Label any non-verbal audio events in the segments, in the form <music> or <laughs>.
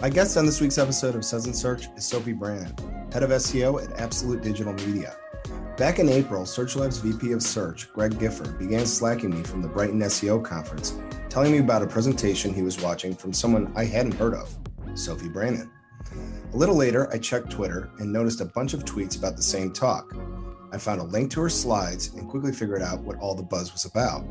My guest on this week's episode of Suds Search is Sophie Brannon, head of SEO at Absolute Digital Media. Back in April, SearchLab's VP of Search, Greg Gifford, began slacking me from the Brighton SEO conference, telling me about a presentation he was watching from someone I hadn't heard of, Sophie Brannon. A little later, I checked Twitter and noticed a bunch of tweets about the same talk. I found a link to her slides and quickly figured out what all the buzz was about.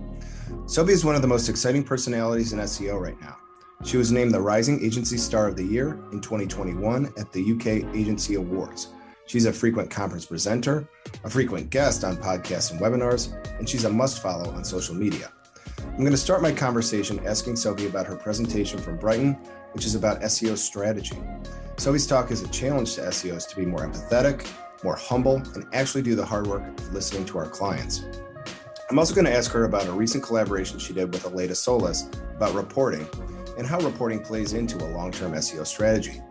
Sophie is one of the most exciting personalities in SEO right now. She was named the Rising Agency Star of the Year in 2021 at the UK Agency Awards. She's a frequent conference presenter, a frequent guest on podcasts and webinars, and she's a must follow on social media. I'm going to start my conversation asking Sophie about her presentation from Brighton, which is about SEO strategy. Sophie's talk is a challenge to SEOs to be more empathetic, more humble, and actually do the hard work of listening to our clients. I'm also going to ask her about a recent collaboration she did with Aleyda Solis about reporting and how reporting plays into a long term SEO strategy.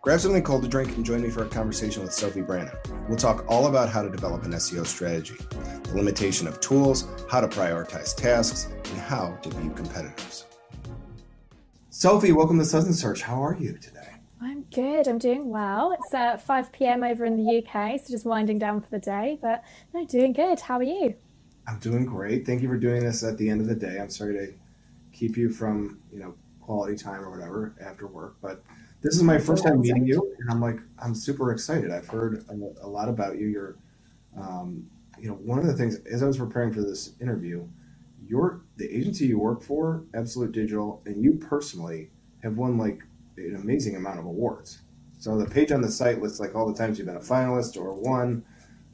Grab something cold to drink and join me for a conversation with Sophie Brannon. We'll talk all about how to develop an SEO strategy, the limitation of tools, how to prioritize tasks, and how to beat competitors. Sophie, welcome to and Search. How are you today? I'm good. I'm doing well. It's uh, 5 p.m. over in the UK, so just winding down for the day, but no, doing good. How are you? I'm doing great. Thank you for doing this at the end of the day. I'm sorry to keep you from, you know, quality time or whatever after work. But this is my first time meeting you, and I'm like, I'm super excited. I've heard a, lot about you. You're, um, you know, one of the things as I was preparing for this interview, your the agency you work for, Absolute Digital, and you personally have won like an amazing amount of awards. So the page on the site lists like all the times you've been a finalist or won,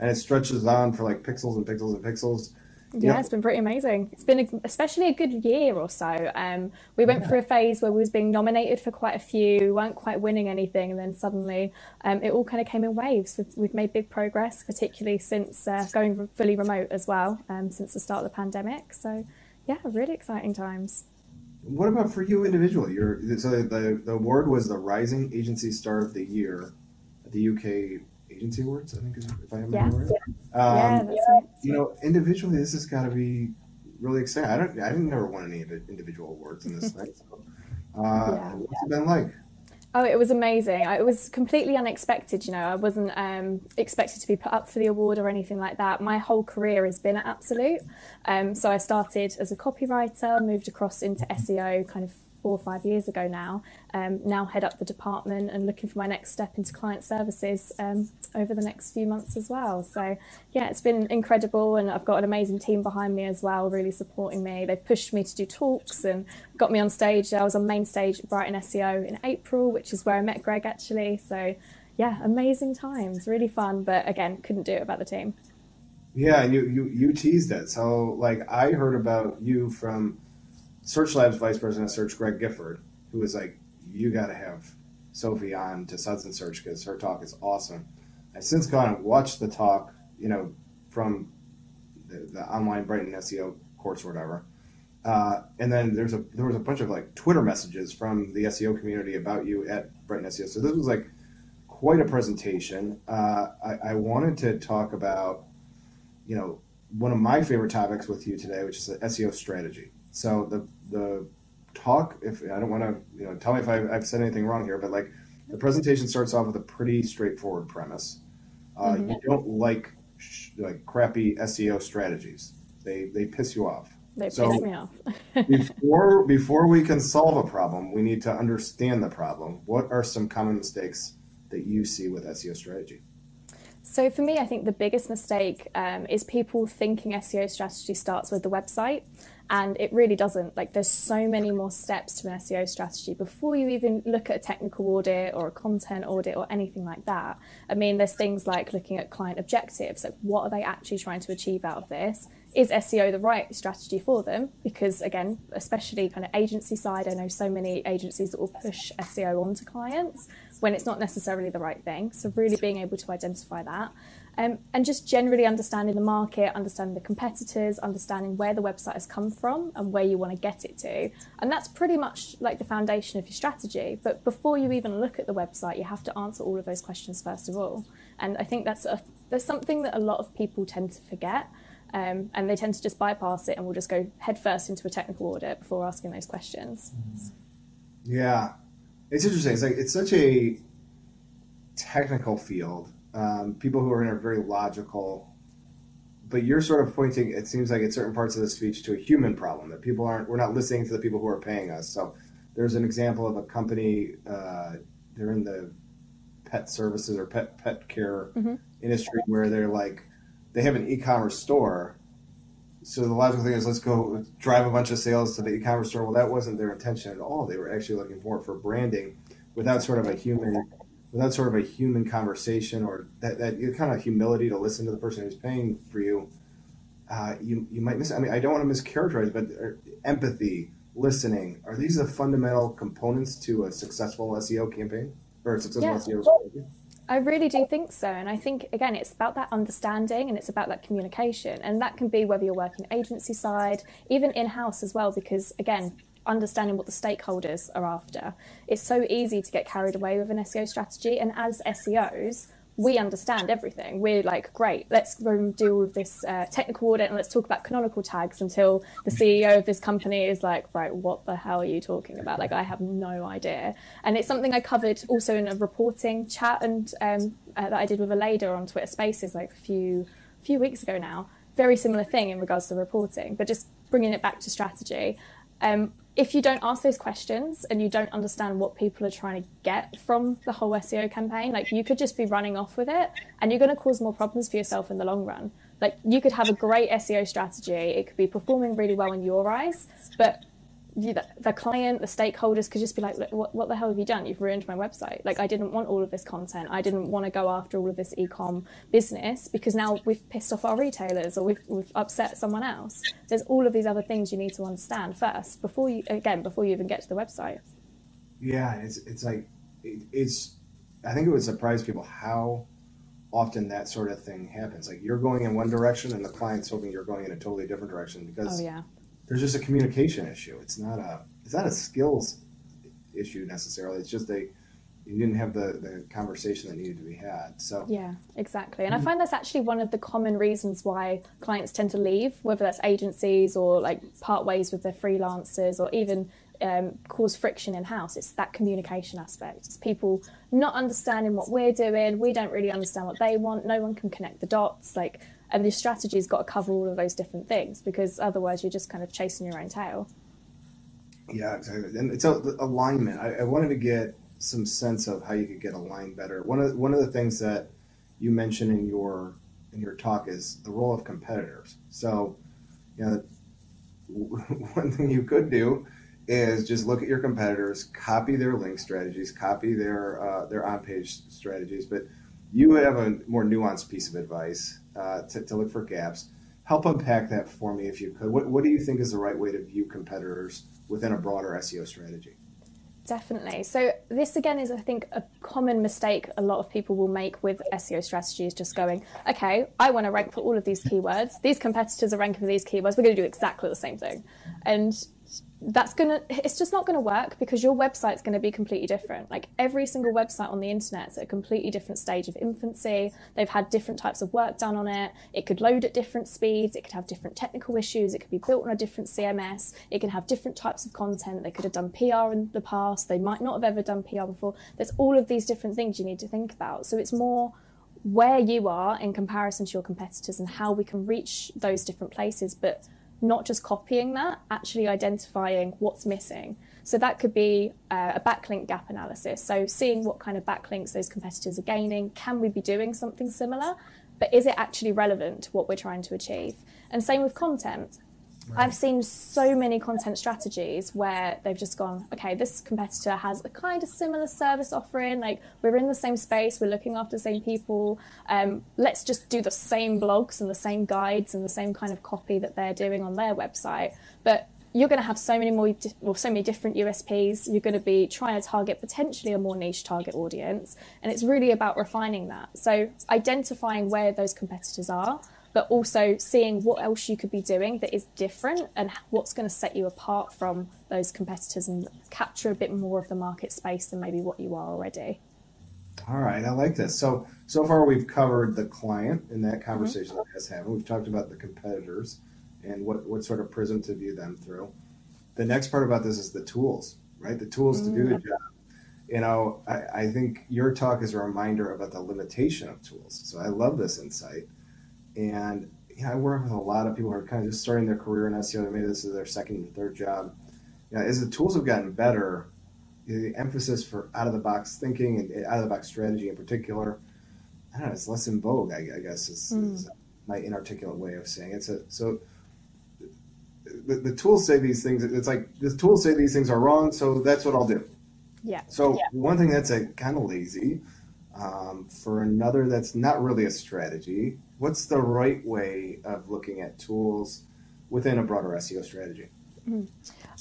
and it stretches on for like pixels and pixels and pixels. Yeah, it's been pretty amazing. It's been a, especially a good year or so. Um, we went yeah. through a phase where we was being nominated for quite a few, we weren't quite winning anything, and then suddenly um, it all kind of came in waves. We've, we've made big progress, particularly since uh, going fully remote as well, um, since the start of the pandemic. So, yeah, really exciting times. What about for you individually? You're, so the, the award was the Rising Agency Star of the Year at the UK Agency Awards, I think, if I have yeah. right. Yeah. Um, yeah, that's right. You know, individually, this has got to be really exciting. I don't, I didn't never won any individual awards in this <laughs> thing. So, uh, yeah. what's it been like? Oh, it was amazing. It was completely unexpected. You know, I wasn't um, expected to be put up for the award or anything like that. My whole career has been at Absolute. Um, so I started as a copywriter, moved across into SEO kind of four or five years ago now. Um, now head up the department and looking for my next step into client services um, over the next few months as well. So yeah, it's been incredible, and I've got an amazing team behind me as well, really supporting me. They've pushed me to do talks and got me on stage. I was on main stage at Brighton SEO in April, which is where I met Greg actually. So yeah, amazing times, really fun, but again, couldn't do it without the team. Yeah, and you you you teased it. So like I heard about you from SearchLab's Vice President of Search, Greg Gifford, who was like, "You got to have Sophie on to Suds Search because her talk is awesome." I've since gone and watched the talk, you know, from the, the online Brighton SEO course or whatever. Uh, and then there's a there was a bunch of like Twitter messages from the SEO community about you at Brighton SEO. So this was like quite a presentation. Uh, I, I, wanted to talk about, you know, one of my favorite topics with you today, which is the SEO strategy. So the the talk, if I don't want to, you know, tell me if I, have said anything wrong here, but like the presentation starts off with a pretty straightforward premise. Uh, mm-hmm. You don't like sh- like crappy SEO strategies; they they piss you off. They so piss me off. <laughs> before before we can solve a problem, we need to understand the problem. What are some common mistakes that you see with SEO strategy? So for me, I think the biggest mistake um, is people thinking SEO strategy starts with the website and it really doesn't like there's so many more steps to an seo strategy before you even look at a technical audit or a content audit or anything like that. I mean there's things like looking at client objectives like what are they actually trying to achieve out of this? Is seo the right strategy for them? Because again especially kind of agency side i know so many agencies that will push seo onto clients when it's not necessarily the right thing. So really being able to identify that um, and just generally understanding the market, understanding the competitors, understanding where the website has come from and where you want to get it to. And that's pretty much like the foundation of your strategy. But before you even look at the website, you have to answer all of those questions first of all. And I think that's a, there's something that a lot of people tend to forget. Um, and they tend to just bypass it and will just go headfirst into a technical audit before asking those questions. Yeah. It's interesting. It's like it's such a technical field. Um, people who are in a very logical, but you're sort of pointing. It seems like in certain parts of the speech to a human problem that people aren't. We're not listening to the people who are paying us. So there's an example of a company. Uh, they're in the pet services or pet pet care mm-hmm. industry where they're like they have an e-commerce store so the logical thing is let's go drive a bunch of sales to the e-commerce store well that wasn't their intention at all they were actually looking for it for branding without sort of a human without sort of a human conversation or that, that kind of humility to listen to the person who's paying for you uh, you you might miss i mean i don't want to mischaracterize but uh, empathy listening are these the fundamental components to a successful seo campaign or a successful yeah. seo strategy I really do think so. And I think, again, it's about that understanding and it's about that communication. And that can be whether you're working agency side, even in house as well, because, again, understanding what the stakeholders are after. It's so easy to get carried away with an SEO strategy. And as SEOs, we understand everything. We're like, great, let's deal with this uh, technical audit and let's talk about canonical tags until the CEO of this company is like, right, what the hell are you talking about? Like, I have no idea. And it's something I covered also in a reporting chat and um, uh, that I did with Aleyda on Twitter Spaces like a few few weeks ago now. Very similar thing in regards to reporting, but just bringing it back to strategy. Um, if you don't ask those questions and you don't understand what people are trying to get from the whole SEO campaign, like you could just be running off with it and you're going to cause more problems for yourself in the long run. Like you could have a great SEO strategy, it could be performing really well in your eyes, but the, the client, the stakeholders could just be like, what, what the hell have you done? You've ruined my website. Like, I didn't want all of this content. I didn't want to go after all of this e-com business because now we've pissed off our retailers or we've, we've upset someone else. There's all of these other things you need to understand first before you, again, before you even get to the website. Yeah, it's, it's like, it, it's, I think it would surprise people how often that sort of thing happens. Like you're going in one direction and the client's hoping you're going in a totally different direction because oh, yeah there's just a communication issue. It's not a it's not a skills issue necessarily. It's just a you didn't have the, the conversation that needed to be had. So yeah, exactly. And I find that's actually one of the common reasons why clients tend to leave, whether that's agencies or like part ways with their freelancers or even um, cause friction in house. It's that communication aspect. It's people not understanding what we're doing. We don't really understand what they want. No one can connect the dots. Like and your strategy's got to cover all of those different things because otherwise you're just kind of chasing your own tail. Yeah, exactly. And it's a, alignment. I, I, wanted to get some sense of how you could get aligned better. One of one of the things that you mentioned in your in your talk is the role of competitors. So, you know, <laughs> one thing you could do is just look at your competitors, copy their link strategies, copy their uh, their on page strategies, but you have a more nuanced piece of advice uh, to, to, look for gaps. Help unpack that for me if you could. What, what do you think is the right way to view competitors within a broader SEO strategy? Definitely. So this again is, I think, a common mistake a lot of people will make with SEO strategies. Just going, okay, I want to rank for all of these keywords. These competitors are ranking for these keywords. We're going to do exactly the same thing, and that's gonna it's just not gonna work because your website's gonna be completely different. Like every single website on the internet is at a completely different stage of infancy. They've had different types of work done on it. It could load at different speeds. It could have different technical issues. It could be built on a different cms it can have different types of content they could have done pr in the past. They might not have ever done pr before. There's all of these different things you need to think about. So it's more where you are in comparison to your competitors and how we can reach those different places. But not just copying that, actually identifying what's missing. So that could be uh, a backlink gap analysis. So seeing what kind of backlinks those competitors are gaining. Can we be doing something similar? But is it actually relevant to what we're trying to achieve? And same with content. Right. I've seen so many content strategies where they've just gone, okay, this competitor has a kind of similar service offering. Like we're in the same space, we're looking after the same people. Um, let's just do the same blogs and the same guides and the same kind of copy that they're doing on their website. But you're going to have so many more, well, so many different USPs. You're going to be trying to target potentially a more niche target audience, and it's really about refining that. So identifying where those competitors are but also seeing what else you could be doing that is different and what's going to set you apart from those competitors and capture a bit more of the market space than maybe what you are already. All right, I like this. So so far we've covered the client in that conversation mm-hmm. that has happened. We've talked about the competitors and what what sort of prism to view them through. The next part about this is the tools, right? The tools mm-hmm. to do the mm. job. you know, I, I think your talk is a reminder about the limitation of tools. So I love this insight. And yeah, I work with a lot of people who are kind of just starting their career in SEO. Maybe this is their second or third job. Yeah, as the tools have gotten better, the emphasis for out of the box thinking and out of the box strategy in particular, I don't know, it's less in vogue. I, I guess is, mm. is, my inarticulate way of saying it. So, so the, the tools say these things. It's like the tools say these things are wrong, so that's what I'll do. Yeah. So yeah. one thing that's a kind of lazy. Um, for another, that's not really a strategy. What's the right way of looking at tools within a broader SEO strategy? Mm.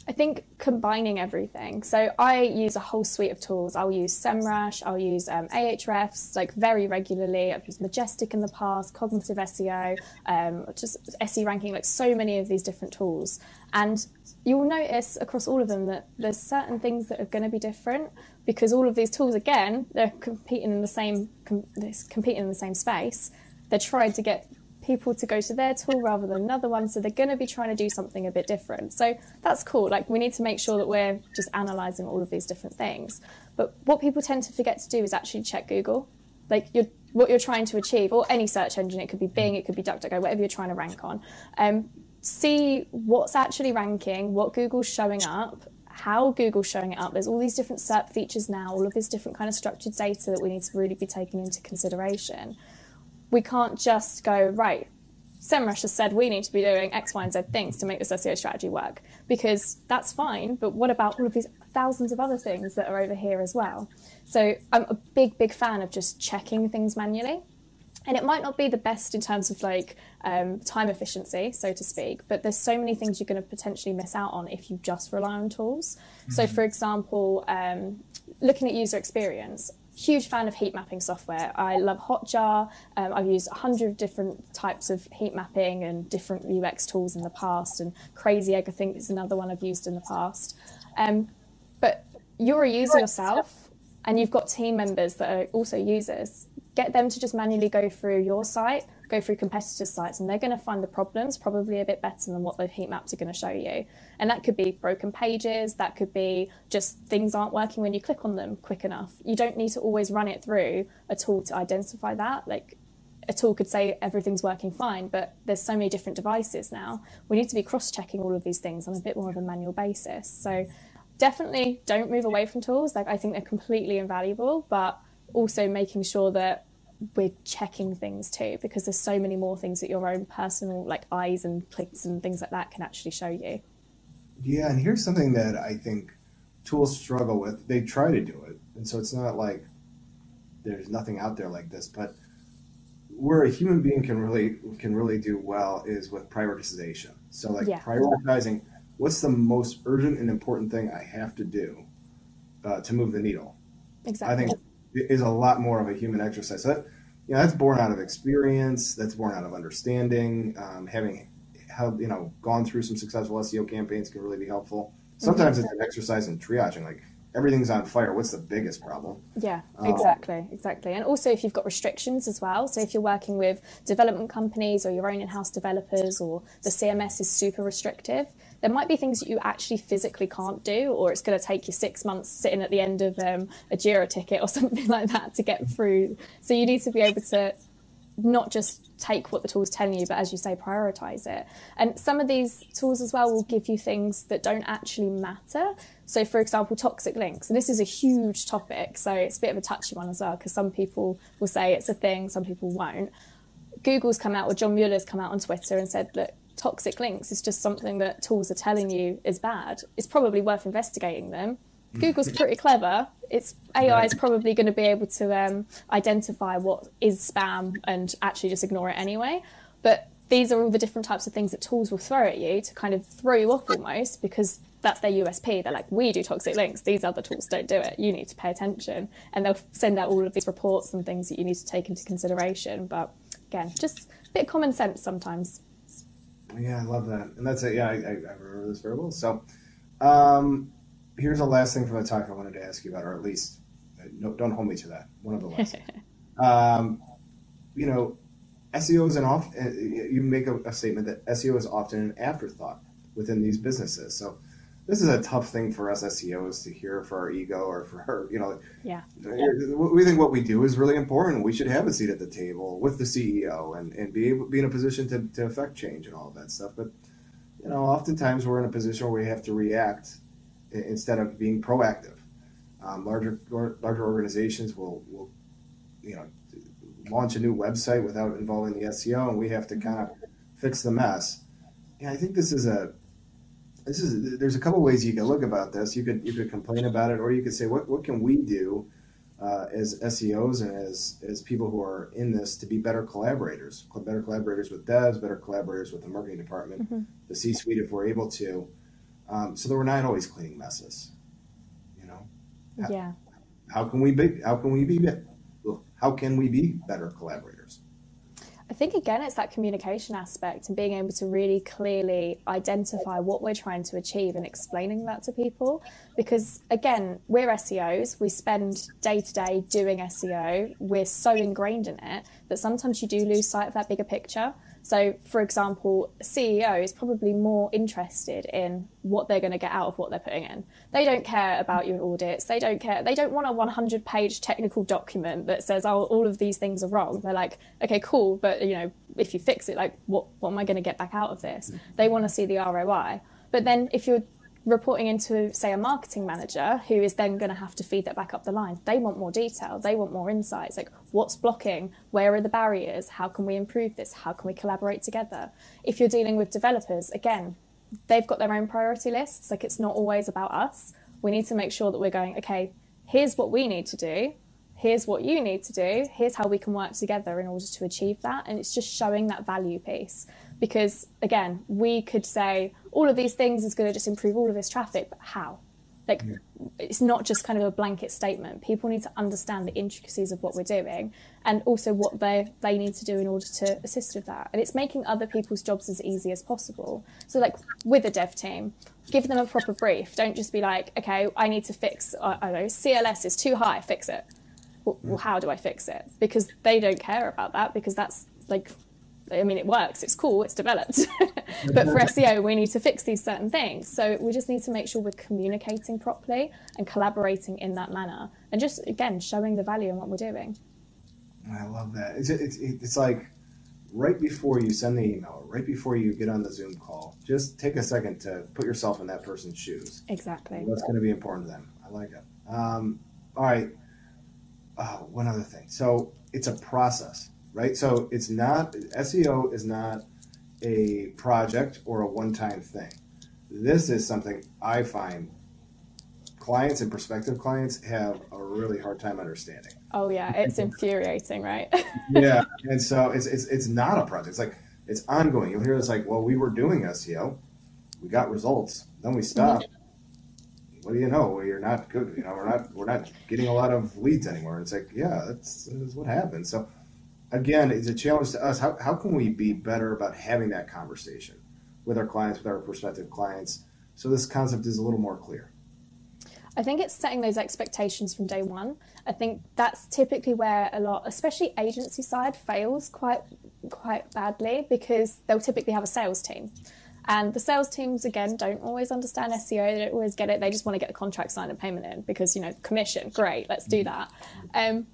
I think combining everything. So I use a whole suite of tools. I'll use SEMrush, I'll use um, Ahrefs like very regularly. I've used Majestic in the past, Cognitive SEO, um, just SE ranking, like so many of these different tools. And you'll notice across all of them that there's certain things that are going to be different because all of these tools, again, they're competing in the same com- competing in the same space. They're trying to get people to go to their tool rather than another one. So they're going to be trying to do something a bit different. So that's cool. Like we need to make sure that we're just analyzing all of these different things. But what people tend to forget to do is actually check Google. Like you're, what you're trying to achieve, or any search engine, it could be Bing, it could be DuckDuckGo, whatever you're trying to rank on. Um, see what's actually ranking, what Google's showing up, how Google's showing it up. There's all these different SERP features now, all of this different kind of structured data that we need to really be taking into consideration we can't just go, right, SEMrush has said we need to be doing X, Y, and Z things to make this SEO strategy work because that's fine. But what about all of these thousands of other things that are over here as well? So I'm a big, big fan of just checking things manually. And it might not be the best in terms of like um, time efficiency, so to speak, but there's so many things you're going to potentially miss out on if you just rely on tools. Mm-hmm. So, for example, um, looking at user experience, huge fan of heat mapping software. I love Hotjar. Um, I've used a hundred different types of heat mapping and different UX tools in the past, and Crazy Egg I think is another one I've used in the past. Um, but you're a user yourself, and you've got team members that are also users. Get them to just manually go through your site go through competitors' sites and they're going to find the problems probably a bit better than what the heat maps are going to show you. And that could be broken pages, that could be just things aren't working when you click on them quick enough. You don't need to always run it through a tool to identify that. Like a tool could say everything's working fine, but there's so many different devices now. We need to be cross checking all of these things on a bit more of a manual basis. So definitely don't move away from tools. Like I think they're completely invaluable, but also making sure that we're checking things too because there's so many more things that your own personal like eyes and clicks and things like that can actually show you. Yeah and here's something that i think tools struggle with. They try to do it and so it's not like there's nothing out there like this but where a human being can really can really do well is with prioritization. So like yeah. prioritizing what's the most urgent and important thing i have to do uh, to move the needle. Exactly i think is a lot more of a human exercise. So that, you know, that's born out of experience. That's born out of understanding. Um, having help, you know, gone through some successful SEO campaigns can really be helpful. Sometimes mm-hmm. it's an exercise in triaging, like everything's on fire. What's the biggest problem? Yeah, um, exactly, exactly. And also, if you've got restrictions as well. So, if you're working with development companies or your own in house developers, or the CMS is super restrictive, there might be things that you actually physically can't do, or it's going to take you six months sitting at the end of um, a Jira ticket or <laughs> something like that to get through. So, you need to be able to not just take what the tool's telling you, but as you say, prioritize it. And some of these tools as well will give you things that don't actually matter. So, for example, toxic links. And this is a huge topic, so it's a bit of a touchy one as well, because some people will say it's a thing, some people won't. Google's come out, or John Mueller's come out on Twitter and said, look, toxic links is just something that tools are telling you is bad. It's probably worth investigating them. Google's pretty clever. Its AI is probably going to be able to um, identify what is spam and actually just ignore it anyway. But these are all the different types of things that tools will throw at you to kind of throw you off almost because that's their USP. They're like, we do toxic links. These other tools don't do it. You need to pay attention. And they'll send out all of these reports and things that you need to take into consideration. But again, just a bit of common sense sometimes. Yeah, I love that, and that's it. Yeah, I, I, remember this very well. So, um, here's the last thing from the talk I wanted to ask you about, or at least, uh, no, don't hold me to that. One of the last. <laughs> um, you know, SEO is an off. You make a, a, statement that SEO is often an afterthought within these businesses. So, this is a tough thing for us SEOs to hear for our ego or for our, you know, yeah. We think what we do is really important. We should have a seat at the table with the CEO and, and be able be in a position to, to affect change and all of that stuff. But you know, oftentimes we're in a position where we have to react instead of being proactive. Um, larger larger organizations will will you know launch a new website without involving the SEO, and we have to kind of fix the mess. Yeah, I think this is a this is there's a couple ways you can look about this. You could you could complain about it, or you could say what what can we do uh, as SEOs and as as people who are in this to be better collaborators, better collaborators with devs, better collaborators with the marketing department, mm-hmm. the C-suite if we're able to, um, so that we're not always cleaning messes. You know. Yeah. How, how can we be? How can we be? How can we be better collaborators? I think again, it's that communication aspect and being able to really clearly identify what we're trying to achieve and explaining that to people. Because again, we're SEOs, we spend day to day doing SEO, we're so ingrained in it that sometimes you do lose sight of that bigger picture. So, for example, CEO is probably more interested in what they're going to get out of what they're putting in. They don't care about your audits. They don't care. They don't want a 100 page technical document that says, oh, all of these things are wrong. They're like, okay, cool, but you know, if you fix it, like, what, what am I going to get back out of this? Mm. They want to see the ROI. But then if you're reporting into, say, a marketing manager who is then going to have to feed that back up the line. They want more detail, they want more insights like what's blocking, where are the barriers, how can we improve this, how can we collaborate together. If you're dealing with developers, again, they've got their own priority lists, like it's not always about us. We need to make sure that we're going, okay, here's what we need to do, here's what you need to do, here's how we can work together in order to achieve that. And it's just showing that value piece because again we could say all of these things is going to just improve all of this traffic but how? Like yeah. it's not just kind of a blanket statement. People need to understand the intricacies of what we're doing and also what they they need to do in order to assist with that. And it's making other people's jobs as easy as possible. So like with a dev team give them a proper brief. Don't just be like okay i need to fix i don't know cls is too high fix it. Mm. Well, how do i fix it? Because they don't care about that because that's like I mean, it works, it's cool, it's developed. <laughs> but for SEO, we need to fix these certain things. So we just need to make sure we're communicating properly and collaborating in that manner and just, again, showing the value in what we're doing. I love that. It's, it's, it's like right before you send the email, right before you get on the Zoom call, just take a second to put yourself in that person's shoes. Exactly. What's going to be important to them. I like it. Um, all right. Oh, one other thing. So it's a process right? So it's not SEO is not a project or a one-time thing. This is something I find clients and prospective clients have a really hard time understanding. Oh yeah, it's infuriating, right? <laughs> yeah, and so it's, it's it's not a project. It's like it's ongoing. You'll hear this like, well, we were doing SEO, we got results, then we stopped. What do you know? Well, you're not good. You know, we're not we're not getting a lot of leads anymore. It's like, yeah, that's, that's what happens. So again, it's a challenge to us. How, how can we be better about having that conversation with our clients, with our prospective clients, so this concept is a little more clear? I think it's setting those expectations from day one. I think that's typically where a lot, especially agency side, fails quite quite badly because they'll typically have a sales team. And the sales teams, again, don't always understand SEO. They don't always get it. They just want to get the contract signed and payment in because, you know, commission, great, let's do that. Um,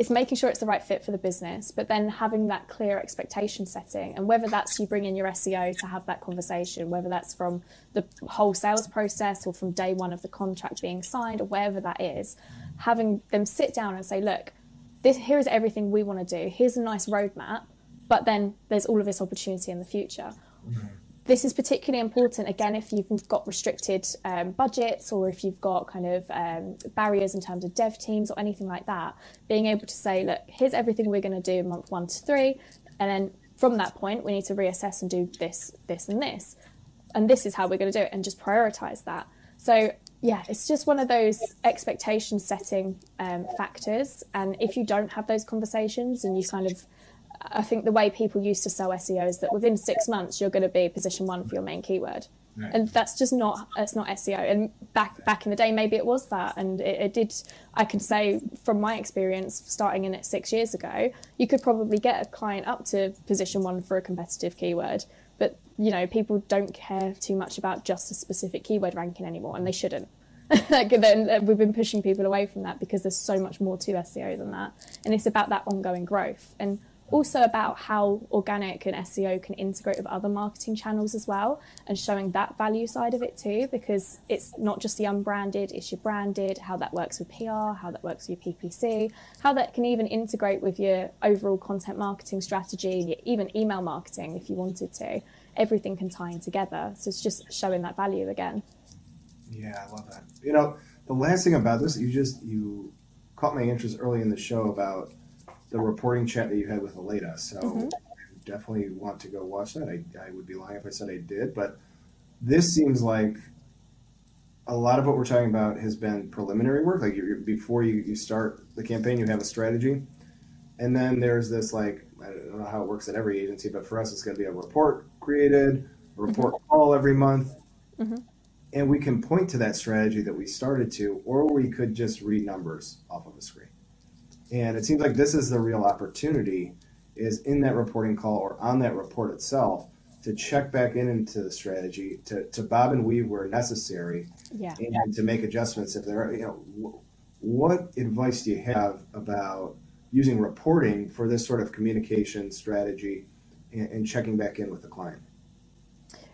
it's making sure it's the right fit for the business, but then having that clear expectation setting. And whether that's you bring in your SEO to have that conversation, whether that's from the whole sales process or from day one of the contract being signed or wherever that is, having them sit down and say, look, this, here's everything we want to do. Here's a nice roadmap, but then there's all of this opportunity in the future. Mm-hmm this is particularly important again if you've got restricted um, budgets or if you've got kind of um, barriers in terms of dev teams or anything like that being able to say look here's everything we're going to do month one to three and then from that point we need to reassess and do this this and this and this is how we're going to do it and just prioritize that. So yeah it's just one of those expectation setting um, factors and if you don't have those conversations and you kind of I think the way people used to sell SEO is that within six months you're going to be position one for your main keyword, right. and that's just not it's not SEO. And back back in the day, maybe it was that, and it, it, did. I can say from my experience, starting in it six years ago, you could probably get a client up to position one for a competitive keyword, but you know, people don't care too much about just a specific keyword ranking anymore, and they shouldn't. <laughs> like then uh, we've been pushing people away from that because there's so much more to SEO than that, and it's about that ongoing growth and also about how organic and SEO can integrate with other marketing channels as well, and showing that value side of it too, because it's not just the unbranded, it's your branded, how that works with PR, how that works with your PPC, how that can even integrate with your overall content marketing strategy, even email marketing if you wanted to. Everything can tie in together. So it's just showing that value again. Yeah, I love that. You know, the last thing about this, you just you caught my interest early in the show about the reporting chat that you had with Aleyda. So mm-hmm. I definitely want to go watch that. I, I would be lying if I said I did, but this seems like a lot of what we're talking about has been preliminary work. Like before you, you start the campaign, you have a strategy, and then there's this like I don't know how it works at every agency, but for us, it's going to be a report created, a report mm-hmm. call every month, mm-hmm and we can point to that strategy that we started to, or we could just read numbers off of a screen. And it seems like this is the real opportunity is in that reporting call or on that report itself to check back in into the strategy, to, to bob and weave where necessary, yeah. and yeah. to make adjustments if there are, you know, what advice do you have about using reporting for this sort of communication strategy and, and checking back in with the client?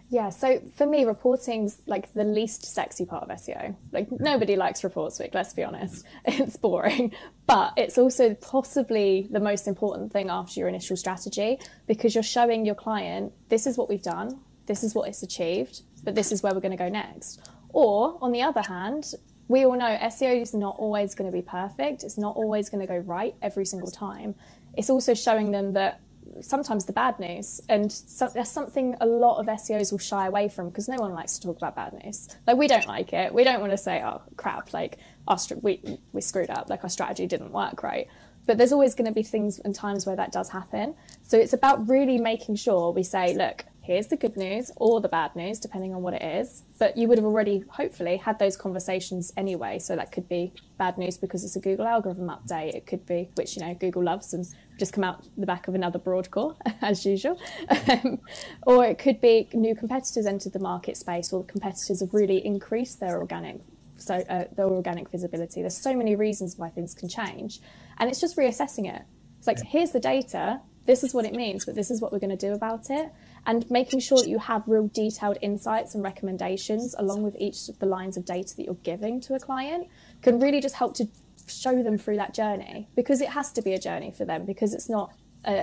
Yeah, so for me, reporting's like the least sexy part of SEO. Like nobody likes reports week, let's be honest. <laughs> It's boring, but it's also possibly the most important thing after your initial strategy because you're showing your client this is what we've done, this is what it's achieved, but this is where we're going to go next. Or on the other hand, we all know SEO is not always going to be perfect. It's not always going to go right every single time. It's also showing them that sometimes the bad news. And so, that's something a lot of SEOs will shy away from because no one likes to talk about bad news. Like we don't like it. We don't want to say, "Oh crap!" Like our we we screwed up. Like our strategy didn't work right. But there's always going to be things and times where that does happen. So it's about really making sure we say, "Look, here's the good news or the bad news, depending on what it is. But you would have already, hopefully, had those conversations anyway. So that could be bad news because it's a Google algorithm update. It could be, which, you know, Google loves and just come out the back of another broad broadcore, <laughs> as usual. Um, or it could be new competitors entered the market space or the competitors have really increased their organic so uh, their organic visibility. There's so many reasons why things can change. And it's just reassessing it. It's like, here's the data, this is what it means, but this is what we're going to do about it. And making sure that you have real detailed insights and recommendations along with each of the lines of data that you're giving to a client can really just help to show them through that journey because it has to be a journey for them because it's not uh,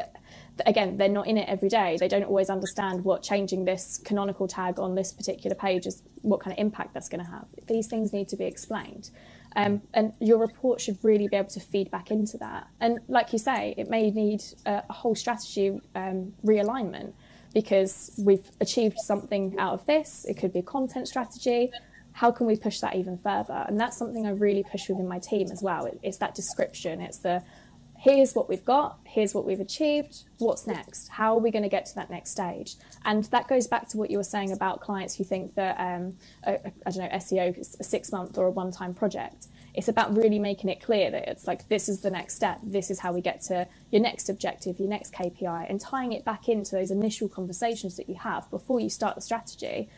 again they're not in it every day. They don't always understand what changing this canonical tag on this particular page is what kind of impact that's going to have. These things need to be explained um, and your report should really be able to feed back into that and like you say it may need a, a whole strategy um, realignment because we've achieved something out of this. It could be a content strategy. How can we push that even further? And that's something I really push within my team as well. It's that description. It's the here's what we've got, here's what we've achieved, what's next? How are we going to get to that next stage? And that goes back to what you were saying about clients who think that, um, I don't know, SEO is a six month or a one time project it's about really making it clear that it's like this is the next step this is how we get to your next objective your next kpi and tying it back into those initial conversations that you have before you start the strategy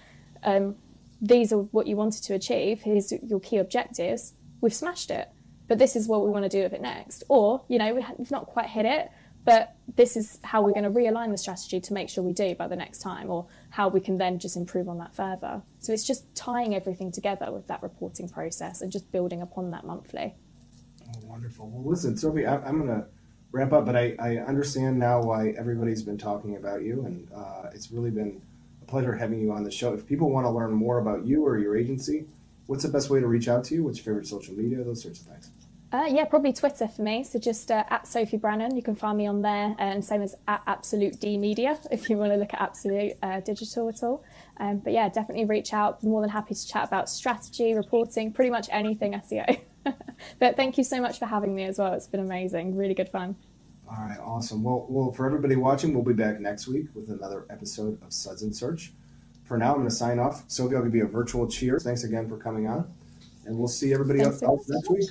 um, these are what you wanted to achieve here's your key objectives we've smashed it but this is what we want to do with it next or you know we've not quite hit it but this is how we're going to realign the strategy to make sure we do by the next time, or how we can then just improve on that further. So it's just tying everything together with that reporting process and just building upon that monthly. Oh, wonderful. Well, listen, Sophie, I, am going to wrap up, but I, I, understand now why everybody's been talking about you, and uh, it's really been a pleasure having you on the show. If people want to learn more about you or your agency, what's the best way to reach out to you? What's your favorite social media? Those sorts of things. Uh, yeah, probably Twitter for me. So just uh, at Sophie Brannon, you can find me on there, and same as at Absolute D Media <laughs> if you want to look at Absolute uh, Digital at all. Um, but yeah, definitely reach out. More than happy to chat about strategy, reporting, pretty much anything SEO. <laughs> but thank you so much for having me as well. It's been amazing, really good fun. All right, awesome. Well, well, for everybody watching, we'll be back next week with another episode of Suds and Search. For now, I'm going to sign off. Sophie, I'll give you a virtual cheers. Thanks again for coming on, and we'll see everybody else, else next week.